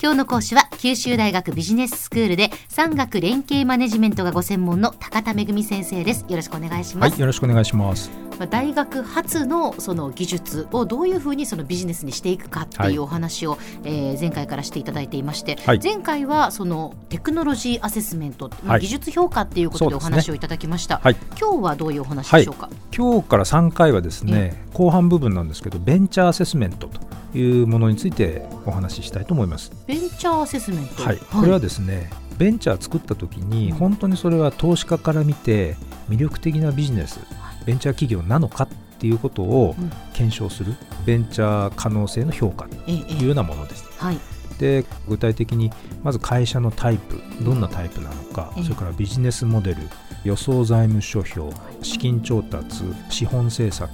今日の講師は九州大学ビジネススクールで産学連携マネジメントがご専門の高田恵先生です。よろしくお願いします、はい、よろしくお願いします。まあ大学発のその技術をどういうふうにそのビジネスにしていくかっていうお話を、えー前回からしていただいていまして、はい。前回はそのテクノロジーアセスメント、まあはい技術評価っていうことでお話をいただきました、はい。今日はどういうお話でしょうか、今日から3回はですね、後半部分なんですけど、ベンチャーアセスメントというものについてお話ししたいと思います。ベンチャーアセスメント？はい、これはですね、ベンチャー作った時に、うん。本当にそれは投資家から見て魅力的なビジネス、ベンチャー企業なのかっていうことをうん。検証する、ベンチャー可能性の評価というようなものです。はい。で具体的にまず会社のタイプどんなタイプなのか、ええ。それからビジネスモデル予想財務諸表資金調達資本政策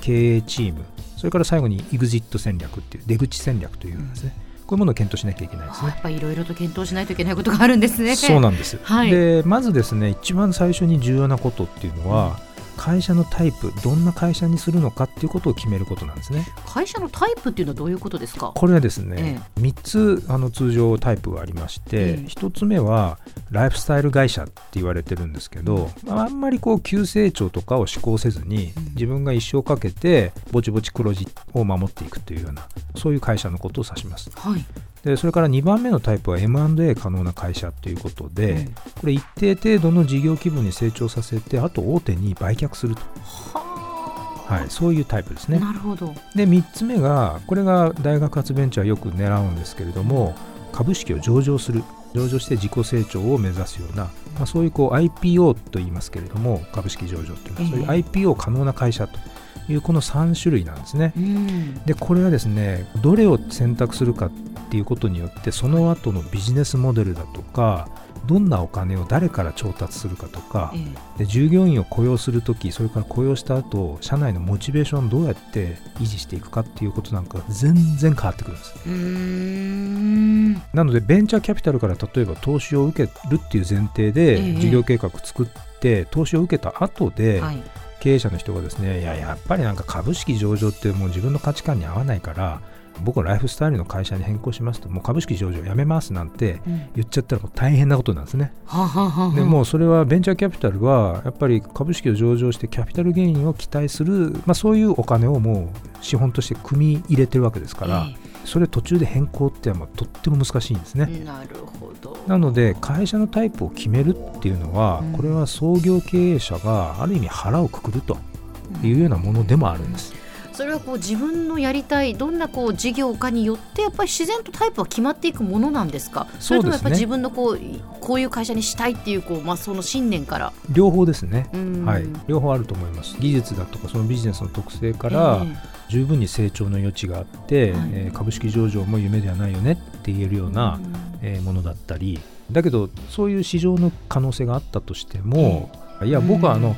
経営チームそれから最後に EXIT 戦略っていう出口戦略というですね、こういうものを検討しなきゃいけないですね。あやっ。ぱりいろいろと検討しないといけないことがあるんですね。そうなんです、はい。でまずですね一番最初に重要なことっていうのは、会社のタイプどんな会社にするのかっていうことを決めることなんですね。会社のタイプっていうのはどういうことですか？これはですね、3つあの通常タイプがありまして、ええ。1つ目はライフスタイル会社って言われてるんですけど、あんまりこう急成長とかを志向せずに、うん。自分が一生かけてぼちぼち黒字を守っていくというようなそういう会社のことを指します。はいでそれから2番目のタイプは M&A 可能な会社ということで、うん。これ一定程度の事業規模に成長させてあと大手に売却すると、ははい、そういうタイプですね。なるほど。で3つ目がこれが大学発ベンチャーよく狙うんですけれども株式を上場する。上場して自己成長を目指すような、まあ、そういうこう IPO と言いますけれども株式上場っていうのは、ええ。そういう IPO 可能な会社というこの3種類なんですね。うん。でこれはですねどれを選択するかっていうことによってその後のビジネスモデルだとかどんなお金を誰から調達するかとかええ。で従業員を雇用するときそれから雇用した後社内のモチベーションをどうやって維持していくかっていうことなんかが全然変わってくるんです。なのでベンチャーキャピタルから例えば投資を受けるっていう前提でええ。事業計画作って投資を受けた後ではい。経営者の人がですねいややっぱりなんか株式上場ってもう自分の価値観に合わないから僕はライフスタイルの会社に変更しますともう株式上場やめますなんてうん。言っちゃったらもう大変なことなんですね。ははははでもうそれはベンチャーキャピタルはやっぱり株式を上場してキャピタルゲインを期待する、まあ、そういうお金をもう資本として組み入れてるわけですから、えそれ途中で変更ってもうとっても難しいんですね。えなるほど。なので会社のタイプを決めるっていうのは、うん。これは創業経営者がある意味腹をくくるというようなものでもあるんです。それはこう自分のやりたいどんなこう事業かによってやっぱり自然とタイプは決まっていくものなんですか？それともやっぱり自分のこうこういう会社にしたいっていうこう、まあ、その信念から？両方ですね、うん。はい、両方あると思います。技術だとかそのビジネスの特性から、え十分に成長の余地があって、はい。えー株式上場も夢ではないよねって言えるようえな、えーものだったり。だけどそういう市場の可能性があったとしても、いや僕はあの、うん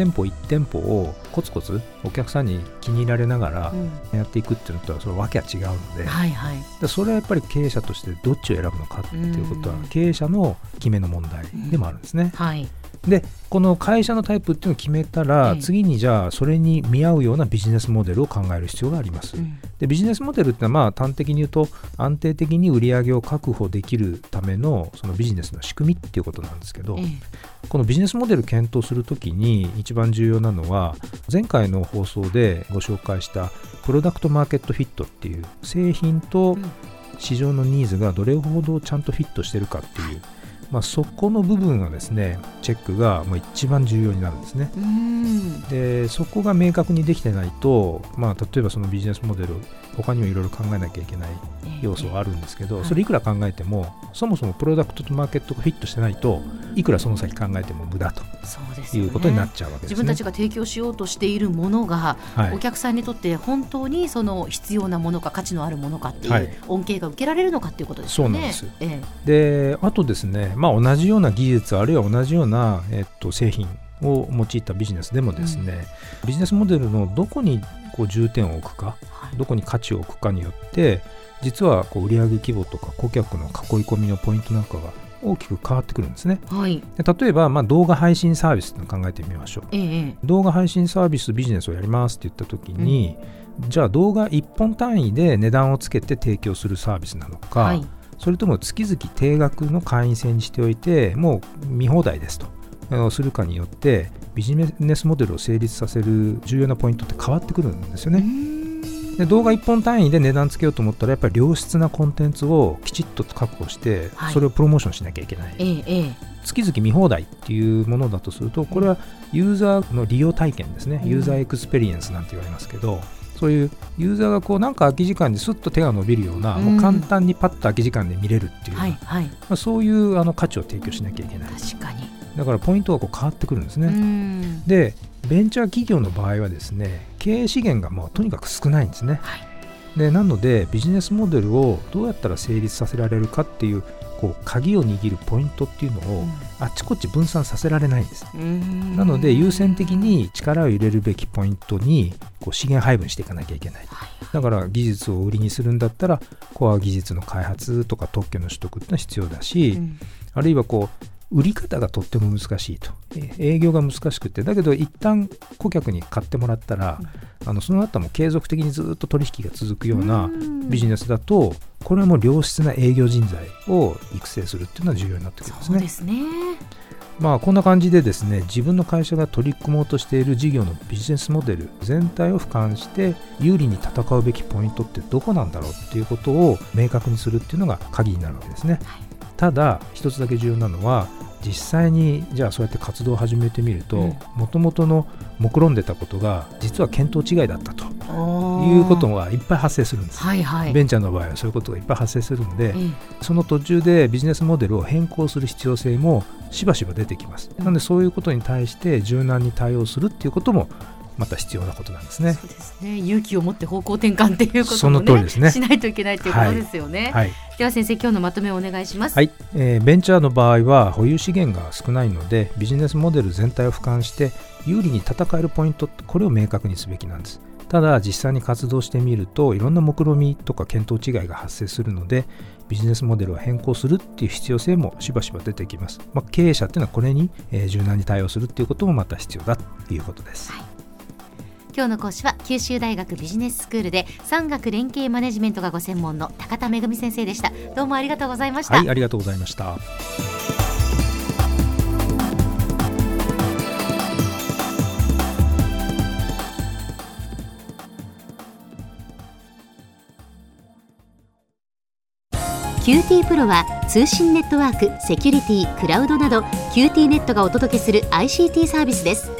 店舗1店舗をコツコツお客さんに気に入られながらうん。やっていくっていうのとはそれわけは違うので、はいはい。でそれはやっぱり経営者としてどっちを選ぶのかっていうことはうん。経営者の決めの問題でもあるんですね。はいでこの会社のタイプっていうのを決めたら、ええ。次にじゃあそれに見合うようなビジネスモデルを考える必要があります。うん。でビジネスモデルってのはまあ端的に言うと安定的に売り上げを確保できるためのそのビジネスの仕組みっていうことなんですけど、えこのビジネスモデル検討するときに一番重要なのは前回の放送でご紹介したプロダクトマーケットフィットっていう製品とうん。市場のニーズがどれほどちゃんとフィットしてるかっていう、まあ、そこの部分がですねチェックがもう一番重要になるんですね。でそこが明確にできてないと、まあ、例えばそのビジネスモデル他にもいろいろ考えなきゃいけない要素はあるんですけど、はい。それいくら考えてもそもそもプロダクトとマーケットがフィットしてないといくらその先考えても無駄ということになっちゃうわけですね。自分たちが提供しようとしているものが、はい。お客さんにとって本当にその必要なものか価値のあるものかっていはい。う恩恵が受けられるのかっていうことですよね。そうなんです。えであとですね、まあ、同じような技術あるいは同じような、えっと、製品を用いたビジネスでもですね、ビジネスモデルのどこにこう重点を置くかえはい。どこに価値を置くかによって実はこう売上規模とか顧客の囲い込みのポイントなんかが大きく変わってくるんですね。はい。で例えば、まあ、動画配信サービスっのを考えてみましょう。えええ動画配信サービスビジネスをやりますって言った時に、じゃあ動画1本単位で値段をつけて提供するサービスなのか、はい、それとも月々定額の会員制にしておいてもう見放題ですと。するかによってビジネスモデルを成立させる重要なポイントって変わってくるんですよね。で動画1本単位で値段つけようと思ったらやっぱり良質なコンテンツをきちっと確保して、それをプロモーションしなきゃいけない、ええ、月々見放題っていうものだとするとこれはユーザーの利用体験ですね、 user experience なんて言われますけどそういうユーザーがこうなんか空き時間ですっと手が伸びるような、もう簡単にパッと空き時間で見れるっていう、はいはい、まあ、そういうあの価値を提供しなきゃいけない。確かに。だからポイントがこう変わってくるんですね。でベンチャー企業の場合はですね経営資源がもうとにかく少ないんですね、はい、でなのでビジネスモデルをどうやったら成立させられるかっていうこう鍵を握るポイントっていうのをあっちこっち分散させられないんです。なので優先的に力を入れるべきポイントにこう資源配分していかなきゃいけない。だから技術を売りにするんだったらコア技術の開発とか特許の取得っていうのは必要だし、あるいはこう売り方がとっても難しいと。営業が難しくて。だけど一旦顧客に買ってもらったら、うん、あのその後も継続的にずっと取引が続くようなビジネスだとこれはもう良質な営業人材を育成するっていうのは重要になってくるんですね。ですね。まあこんな感じでですね自分の会社が取り組もうとしている事業のビジネスモデル全体を俯瞰して有利に戦うべきポイントってどこなんだろうっていうことを明確にするっていうのが鍵になるわけですね。はいただ一つだけ重要なのは実際にじゃあそうやって活動を始めてみるともともとの目論んでたことが実は見当違いだったと。いうことがいっぱい発生するんです、はいはい、ベンチャーの場合はそういうことがいっぱい発生するんで、その途中でビジネスモデルを変更する必要性もしばしば出てきます、なのでそういうことに対して柔軟に対応するっていうこともまた必要なことなんですね。そうですね勇気を持って方向転換っていうことも、ね、ねしないといけないということですよね。はいはい、では先生今日のまとめをお願いします。はい、えー、ベンチャーの場合は保有資源が少ないのでビジネスモデル全体を俯瞰して有利に戦えるポイントこれを明確にすべきなんです。ただ実際に活動してみるといろんな目論みとか検討違いが発生するのでビジネスモデルを変更するっていう必要性もしばしば出てきます。まあ、経営者っていうのはこれに、えー、柔軟に対応するっていうこともまた必要だということです。はい今日の講師は九州大学ビジネススクールで産学連携マネジメントがご専門の高田恵先生でした。どうもありがとうございました。はいありがとうございました。QT PRO は通信ネットワーク、セキュリティ、クラウドなど QT ネットがお届けする ICT サービスです